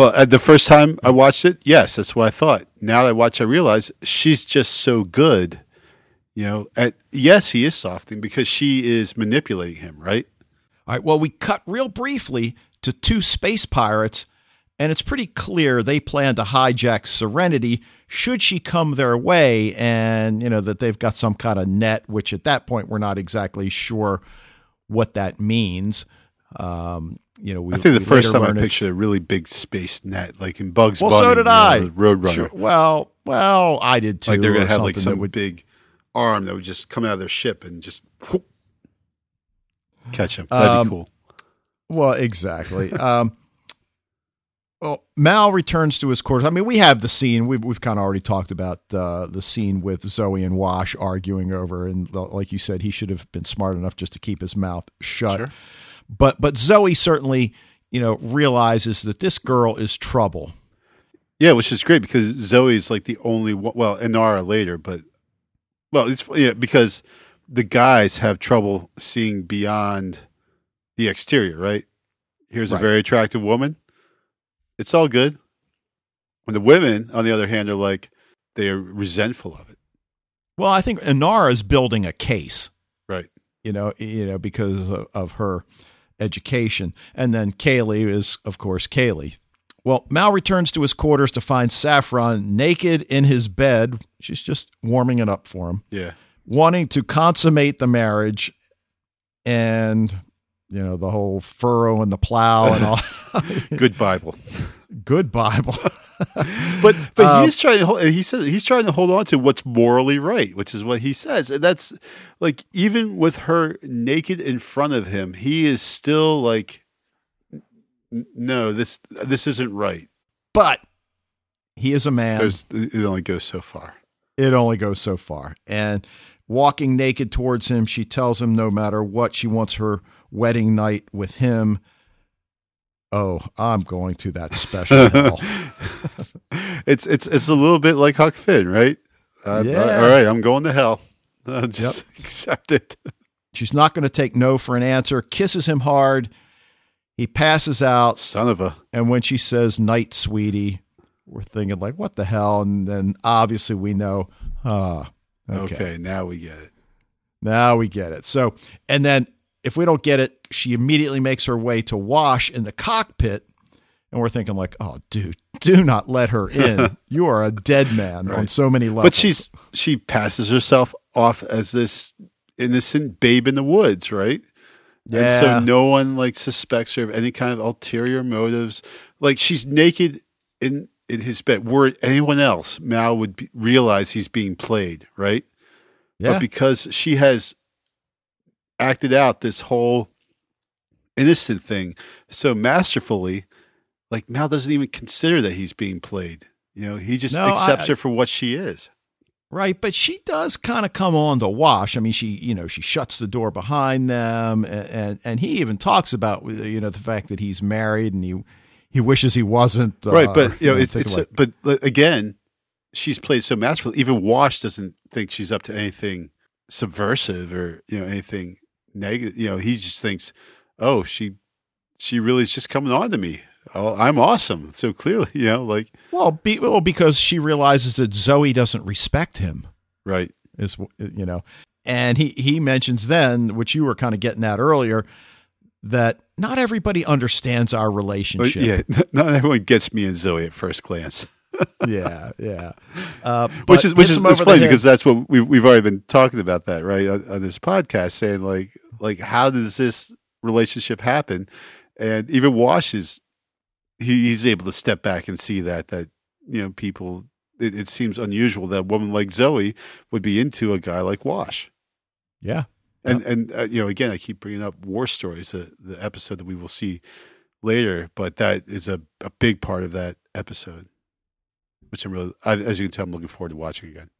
Well, at the first time I watched it, yes, that's what I thought. Now that I watch, I realize she's just so good. You know, at, yes, he is softening because she is manipulating him, right? All right. Well, we cut real briefly to two space pirates, and it's pretty clear they plan to hijack Serenity should she come their way, and you know that they've got some kind of net, which at that point we're not exactly sure what that means. Um, you know, we, I think the first time I pictured a really big space net, like in Bugs Well, Bunny. so did you know, I. Roadrunner. Sure. Well, well, I did too. Like they're going to have like some would- big arm that would just come out of their ship and just whoop, catch him. That'd Um, be cool. Well, exactly. um, well, Mal returns to his quarters. I mean, we have the scene. We've, we've kind of already talked about uh, the scene with Zoe and Wash arguing over, and like you said, he should have been smart enough just to keep his mouth shut. Sure. But but Zoe certainly, you know, realizes that this girl is trouble. Yeah, which is great because Zoe's like the only one. Well, Inara later, but well, it's yeah because the guys have trouble seeing beyond the exterior. Right? Here's Right. a very attractive woman. It's all good. When the women, on the other hand, are like they are resentful of it. Well, I think Inara is building a case. Right. you know, you know, because of, of her education. And then Kaylee is, of course, Kaylee. Well, Mal returns to his quarters to find Saffron naked in his bed. She's just warming it up for him, Yeah. wanting to consummate the marriage and, you know, the whole furrow and the plow and all. Good Bible. Good Bible. But but Um, he's trying to hold, he says he's trying to hold on to what's morally right, which is what he says, and that's like even with her naked in front of him, he is still like, no, this this isn't right. but he is a man. There's, it only goes so far. it only goes so far. And walking naked towards him, she tells him no matter what, she wants her wedding night with him. Oh, I'm going to that special hell. it's it's it's a little bit like Huck Finn, right? Uh, Yeah. All right, I'm going to hell. Uh, just accept it. She's not going to take no for an answer, kisses him hard. He passes out. Son of a. And when she says, night, sweetie, we're thinking, like, what the hell? And then obviously we know, ah, Okay. okay. now we get it. Now we get it. So, and then if we don't get it, she immediately makes her way to Wash in the cockpit. And we're thinking, like, oh, dude, do not let her in. you are a dead man on so many levels. But she's she passes herself off as this innocent babe in the woods, right? And Yeah. so no one like suspects her of any kind of ulterior motives. Like she's naked in in his bed. Were it anyone else, Mal would be, realize he's being played, right? yeah. But because she has acted out this whole innocent thing so masterfully, like Mal doesn't even consider that he's being played. You know, he just No, I- accepts her for what she is. Right, but she does kind of come on to wash. I mean, she you know she shuts the door behind them, and, and and he even talks about you know the fact that he's married and he he wishes he wasn't. Uh, right but you know, it's, thinking it's like- but again she's played so masterfully even wash doesn't think she's up to anything subversive or you know anything negative you know he just thinks oh she she really is just coming on to me oh i'm awesome so clearly you know like well, be, well, because she realizes that Zoe doesn't respect him. right Is you know, and he he mentions then, which you were kind of getting at earlier, that not everybody understands our But relationship. yeah not everyone gets me and zoe at first glance yeah, yeah. Uh, which is which is it's funny because that's what we've we've already been talking about that right on, on this podcast, saying like like how does this relationship happen? And even Wash is he, he's able to step back and see that that you know people. It, it seems unusual that a woman like Zoe would be into a guy like Wash. yeah, And and uh, you know again I keep bringing up War Stories, the the episode that we will see later, but that is a, a big part of that episode, which I'm really I, as you can tell I'm looking forward to watching again.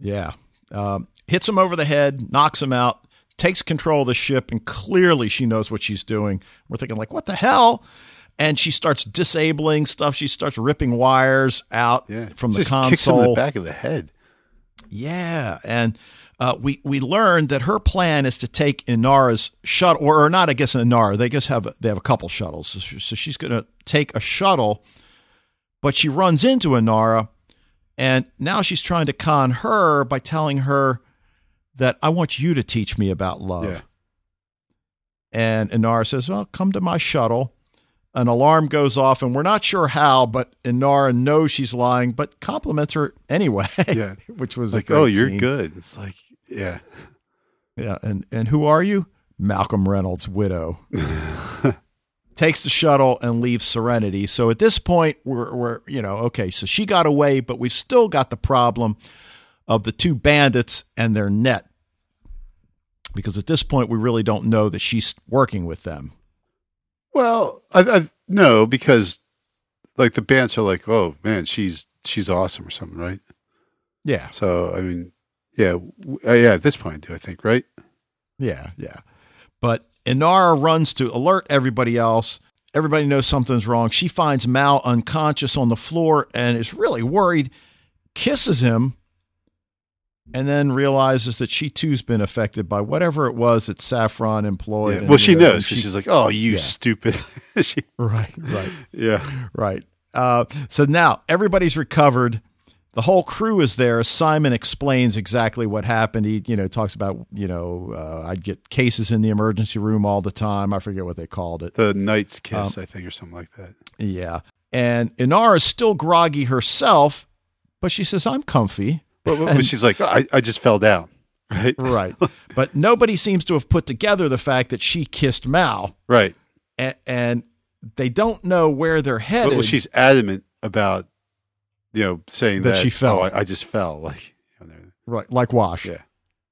Yeah. Um, hits him over the head, knocks him out, takes control of the ship, and clearly she knows what she's doing. We're thinking, like, what the hell? And she starts disabling stuff. She starts ripping wires out Yeah, from the him in console. the back of the head. Yeah, and uh, we we learned that her plan is to take Inara's shuttle, or, or not. I guess Inara. They just have they have a couple shuttles, so she- so she's going to take a shuttle but she runs into Inara, and now she's trying to con her by telling her that I want you to teach me about love. Yeah. And Inara says, Well, come to my shuttle. An alarm goes off, and we're not sure how, but Inara knows she's lying, but compliments her anyway. Yeah. which was like, oh, you're scene. good. It's like, yeah. Yeah, and and who are you? Malcolm Reynolds' widow. Takes the shuttle and leaves Serenity. So at this point, we're we're you know okay. So she got away, but we've still got the problem of the two bandits and their net. Because at this point, we really don't know that she's working with them. Well, I, I no, because like the bands are like, oh man, she's she's awesome or something, right? Yeah, So I mean, yeah, w- uh, yeah. At this point, do I think right? yeah, yeah. But Inara runs to alert everybody else. Everybody knows something's wrong. She finds Mal unconscious on the floor and is really worried, kisses him, and then realizes that she too's been affected by whatever it was that Saffron employed. Yeah. Well, she knows she- because she's like, oh, you Yeah. stupid. she, right, right, yeah, right. Uh, so now everybody's recovered. The whole crew is there. Simon explains exactly what happened. He, you know, talks about, you know, uh, I'd get cases in the emergency room all the time. I forget what they called it. the Knight's Kiss, I think, or something like that. Yeah. And Inara is still groggy herself, but she says, I'm comfy. But, but she's like, I, I just fell down, right? Right. but nobody seems to have put together the fact that she kissed Mal, Right. and, and they don't know where they're headed. But well, she's adamant about, you know, saying That that, she fell. Oh, I, I just fell. Like, you know, they're- right, like Wash. yeah.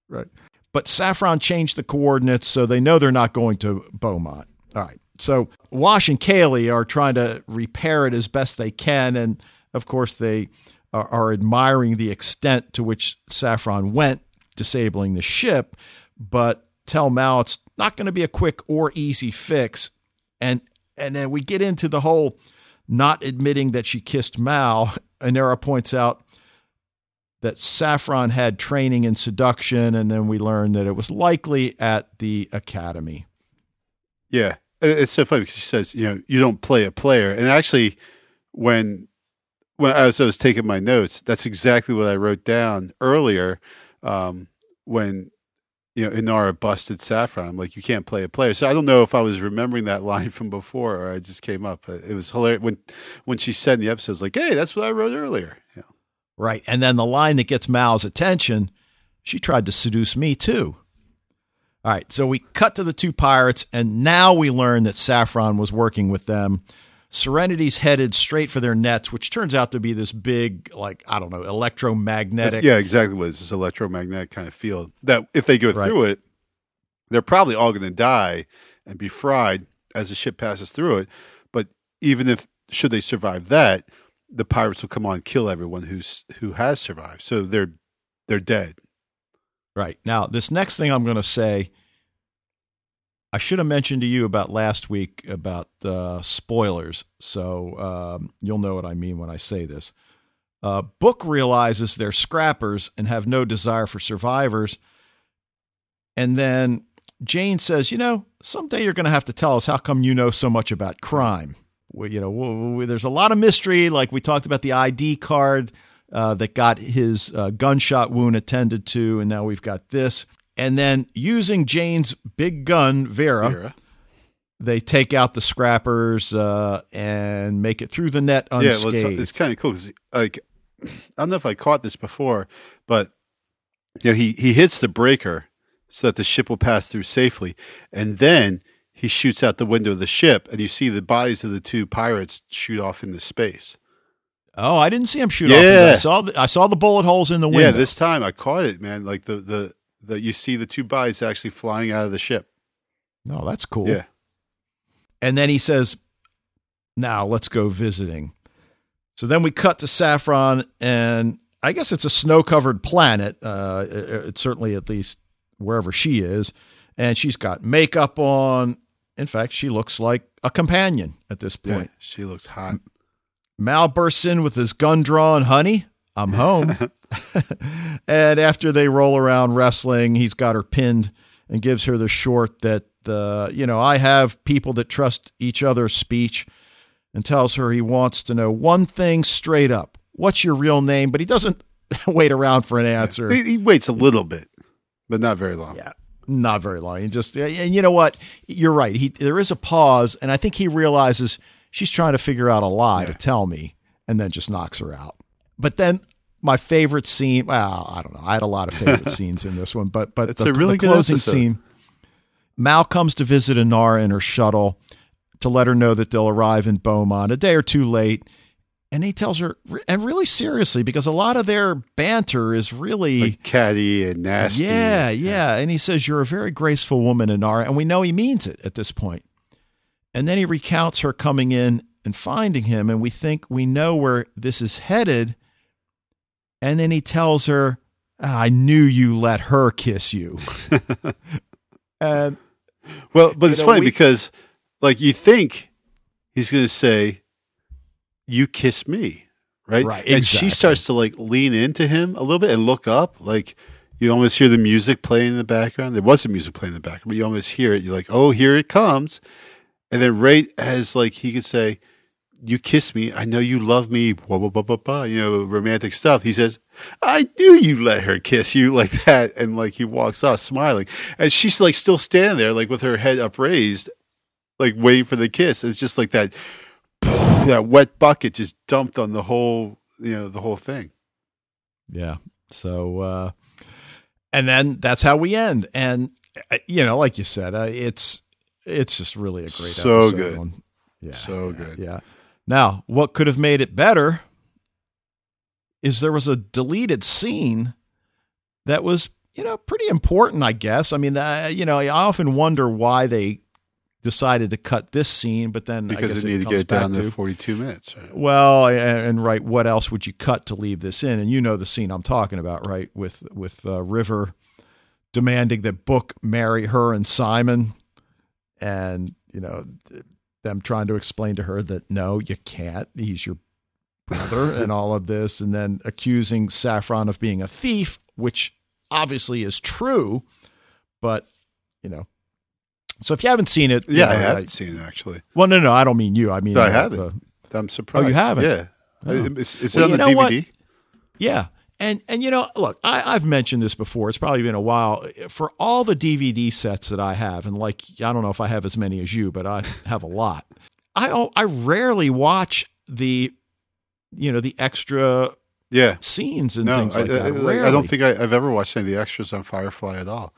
Right. But Saffron changed the coordinates, so they know they're not going to Beaumont. All right. So Wash and Kaylee are trying to repair it as best they can. And of course, they are, are admiring the extent to which Saffron went, disabling the ship, but tell Mal it's not going to be a quick or easy fix. And and then we get into the whole not admitting that she kissed Mal. Inara points out that Saffron had training in seduction, and then we learned that it was likely at the academy. Yeah, it's so funny because she says, you know, you don't play a player, and actually, when when as I was taking my notes, that's exactly what I wrote down earlier. Um, when you know Inara busted Saffron, like, you can't play a player. So I don't know if I was remembering that line from before or I just came up. It was hilarious when when she said in the episode, like, hey, that's what I wrote earlier. Yeah. Right. And then the line that gets Mal's attention she tried to seduce me too. All right. So we cut to the two pirates, and now we learn that Saffron was working with them. Serenity's headed straight for their nets, which turns out to be this big, like, I don't know, electromagnetic. Yeah, exactly what it is. This electromagnetic kind of field that if they go Right. through it, they're probably all going to die and be fried as the ship passes through it. But even if should they survive that, the pirates will come on and kill everyone who's who has survived. So they're they're dead. Right. Now, this next thing I'm going to say, I should have mentioned to you about last week about uh, spoilers. So um, you'll know what I mean when I say this. Uh, Book realizes they're scrappers and have no desire for survivors. And then Jayne says, You know, someday you're going to have to tell us how come you know so much about crime. Well, you know, w- w- there's a lot of mystery. Like we talked about the ID card uh, that got his uh, gunshot wound attended to, and now we've got this. And then using Jayne's big gun, Vera, Vera. they take out the scrappers uh, and make it through the net Yeah, unscathed. well, it's, it's kind of cool because like I don't know if I caught this before, but you know he he hits the breaker so that the ship will pass through safely, and then he shoots out the window of the ship, and you see the bodies of the two pirates shoot off into space. oh, I didn't see him shoot off. Yeah. I saw the, I saw the bullet holes in the window. Yeah, this time I caught it, man. Like the the the you see the two bodies actually flying out of the ship. no, that's cool. Yeah, And then he says, Now let's go visiting. So then we cut to Saffron, and I guess it's a snow covered planet. Uh, it- it's certainly at least wherever she is. And she's got makeup on. In fact, she looks like a companion at this yeah. point. She looks hot. Mal bursts in with his gun drawn, honey, I'm home. and after they roll around wrestling, he's got her pinned and gives her the short that, uh, you know, I have people that trust each other's speech. and tells her he wants to know one thing straight up. What's your real name? But he doesn't wait around for an answer. He, he waits a little bit, but not very long. Yeah. Not very long. He just and you know what? You're right. He there is a pause, and I think he realizes she's trying to figure out a lie Yeah. to tell me, and then just knocks her out. But then my favorite scene. Well, I don't know. I had a lot of favorite scenes in this one, but but It's the, a really the closing episode. scene. Mal comes to visit Inara in her shuttle to let her know that they'll arrive in Beaumont a day or two late. And he tells her, and really seriously, because a lot of their banter is really Like catty and nasty. yeah, yeah. And he says, You're a very graceful woman, Inara. And we know he means it at this point. And then he recounts her coming in and finding him. And we think we know where this is headed. And then he tells her, "Ah, I knew you let her kiss you. and Well, but it's know, funny we- because, like, you think he's going to say, "You kiss me," right? Right, And she starts to like lean into him a little bit and look up. Like, you almost hear the music playing in the background. There wasn't music playing in the background, but you almost hear it. You're like, "Oh, here it comes!" And then, right as like he could say, "You kiss me," I know you love me. Blah blah blah blah blah. You know, romantic stuff. He says. I knew you let her kiss you like that, and like he walks off smiling, and she's like still standing there, like with her head upraised, like waiting for the kiss. It's just like that, that wet bucket just dumped on the whole, you know, the whole thing. yeah. So, uh, and then that's how we end. And, uh, you know, like you said, uh, it's, it's just really a great So episode good. on- yeah. So good. Yeah. Now, what could have made it better is there was a deleted scene that was, you know, pretty important, I guess. I mean, uh, you know, I often wonder why they decided to cut this scene, but then I Because guess they need to get down to 42 minutes. Right? well, and, and right, what else would you cut to leave this in? And you know the scene I'm talking about, right? With with uh, River demanding that Book marry her and Simon, and you know them trying to explain to her that no, you can't. He's your brother, and all of this, and then accusing Saffron of being a thief, which obviously is true, but you know. So if you haven't seen it, you Yeah, I haven't seen it actually. well, no, no, I don't mean you. I mean No, I haven't. the- I'm surprised. Oh, you haven't? Yeah. Oh. It's, it's Well, on the know what? DVD. Yeah. And and you know, look, I, I've mentioned this before. It's probably been a while. For all the DVD sets that I have, and like I don't know if I have as many as you, but I have a lot. I I rarely watch the, you know, the extra Yeah. scenes and No, things I, like that. I- I don't think I, I've ever watched any of the extras on Firefly at all.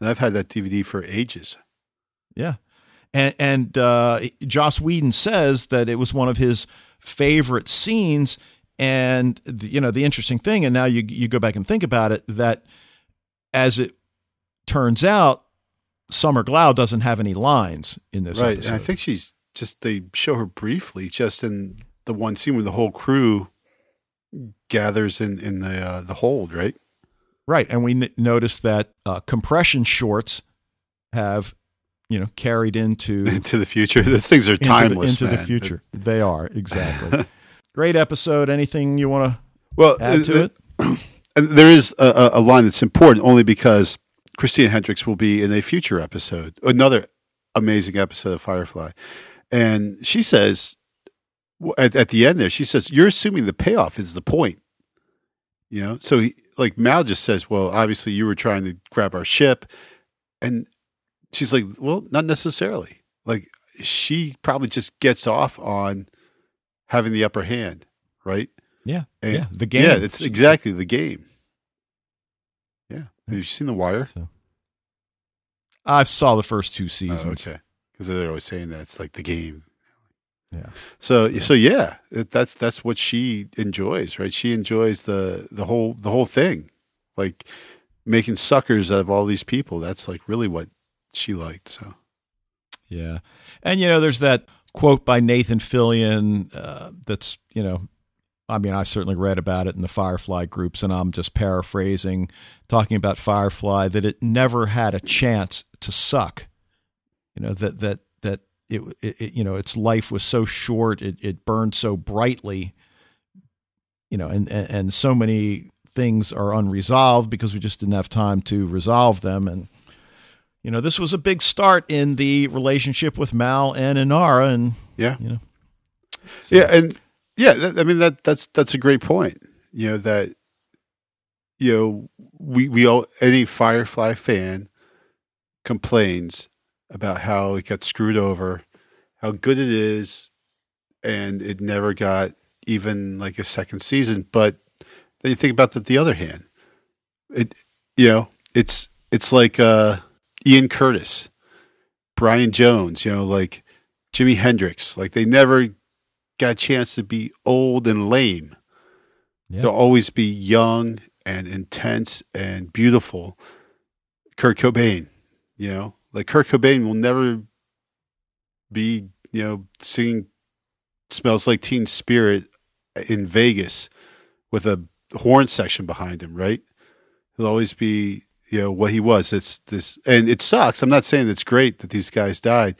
And I've had that DVD for ages. Yeah. And and uh, Joss Whedon says that it was one of his favorite scenes. And the, you know the interesting thing, and now you you go back and think about it, that as it turns out, Summer Glau doesn't have any lines in this right. I think she's just, they show her briefly just in the one scene where the whole crew gathers in, in the, uh, the hold, right? right, and we n- noticed that uh, compression shorts have you know carried into into the future. Those things are into, the, timeless. into the future. They are exactly. Great episode. Anything you want Well, to add to uh, it? And there is a, a- line that's important only because Christina Hendricks will be in a future episode, another amazing episode of Firefly. And she says, at, at the end there, she says, You're assuming the payoff is the point. You know? So, he, like, Mal just says, Well, obviously you were trying to grab our ship. And she's like, Well, not necessarily. Like, she probably just gets off on having the upper hand, right? Yeah, And- yeah. The game. Yeah, it's exactly the game. Yeah. Have you seen The Wire? So, I saw the first two seasons. Oh, okay. Because they're always saying that it's like the game. Yeah. So so yeah, it, that's that's what she enjoys, right? She enjoys the the whole the whole thing, like making suckers out of all these people. That's like really what she liked. So Yeah. And, you know, there's that quote by Nathan Fillion uh, that's, you know, I mean, I certainly read about it in the Firefly groups, and I'm just paraphrasing, talking about Firefly, that it never had a chance to suck. You know, that, that, that, it, it, you know, its life was so short, it, it burned so brightly, you know, and, and, and so many things are unresolved because we just didn't have time to resolve them. And, you know, this was a big start in the relationship with Mal and Inara, and yeah, you know, So- Yeah, and yeah, that, I mean that that's that's a great point. You know that you know we we all any Firefly fan complains about how it got screwed over, how good it is, and it never got even like a second season. But then you think about that the other hand, it you know it's it's like uh, Ian Curtis, Brian Jones, you know, like Jimi Hendrix, like they never got a chance to be old and lame. Yeah. They'll always be young and intense and beautiful. Kurt Cobain, you know, like Kurt Cobain will never be, you know, singing "Smells Like Teen Spirit" in Vegas with a horn section behind him, right? He'll always be, you know, what he was. It's this, and it sucks. I'm not saying it's great that these guys died,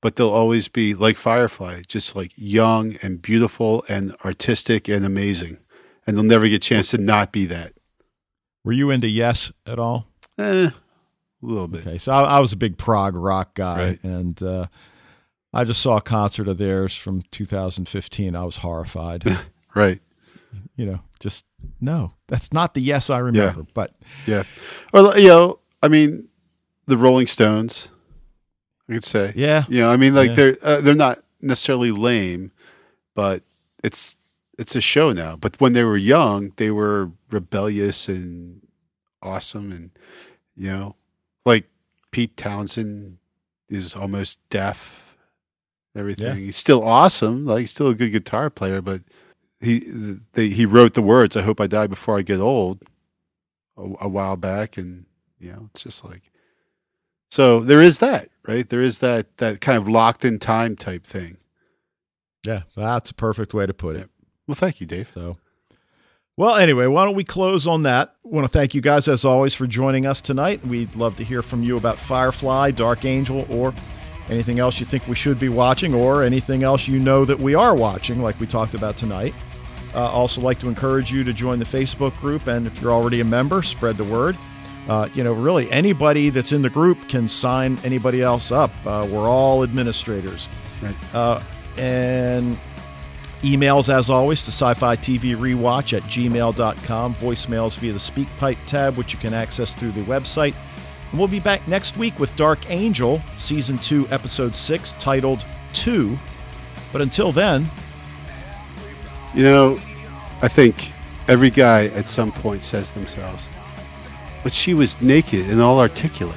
but they'll always be like Firefly, just like young and beautiful and artistic and amazing. And they'll never get a chance to not be that. Were you into Yes at all? Eh, a little bit. Okay, so I, I was a big prog rock guy, Right. and uh, I just saw a concert of theirs from 2015. I was horrified. Right. you know, just no, that's not the Yes I remember. But Yeah. Or, you know, I mean, the Rolling Stones, I could say. yeah, You know, I mean, like Yeah. they're uh, they're not necessarily lame, but it's it's a show now. But when they were young, they were rebellious and awesome, and you know, like Pete Townshend is almost deaf. Everything. Yeah. He's still awesome. Like he's still a good guitar player, but he they, he wrote the words. I hope I die before I get old. A, a while back, and you know, it's just like so there is that, right? There is that that kind of locked in time type thing. yeah, that's a perfect way to put it. Well, thank you, Dave. So, well, anyway, why don't we close on that? I want to thank you guys as always for joining us tonight. We'd love to hear from you about Firefly, Dark Angel, or anything else you think we should be watching, or anything else you know that we are watching, like we talked about tonight. Uh, also, like to encourage you to join the Facebook group, and if you're already a member, spread the word. Uh, you know, really, anybody that's in the group can sign anybody else up. Uh, we're all administrators. Right. Uh, and emails, as always, to sci fi TV rewatch at gmail.com. Voicemails via the Speak Pipe tab, which you can access through the website. And we'll be back next week with Dark Angel, Season 2, Episode 6, titled 2. But until then, You know, I think every guy at some point says to themselves, "But she was naked and all articulate."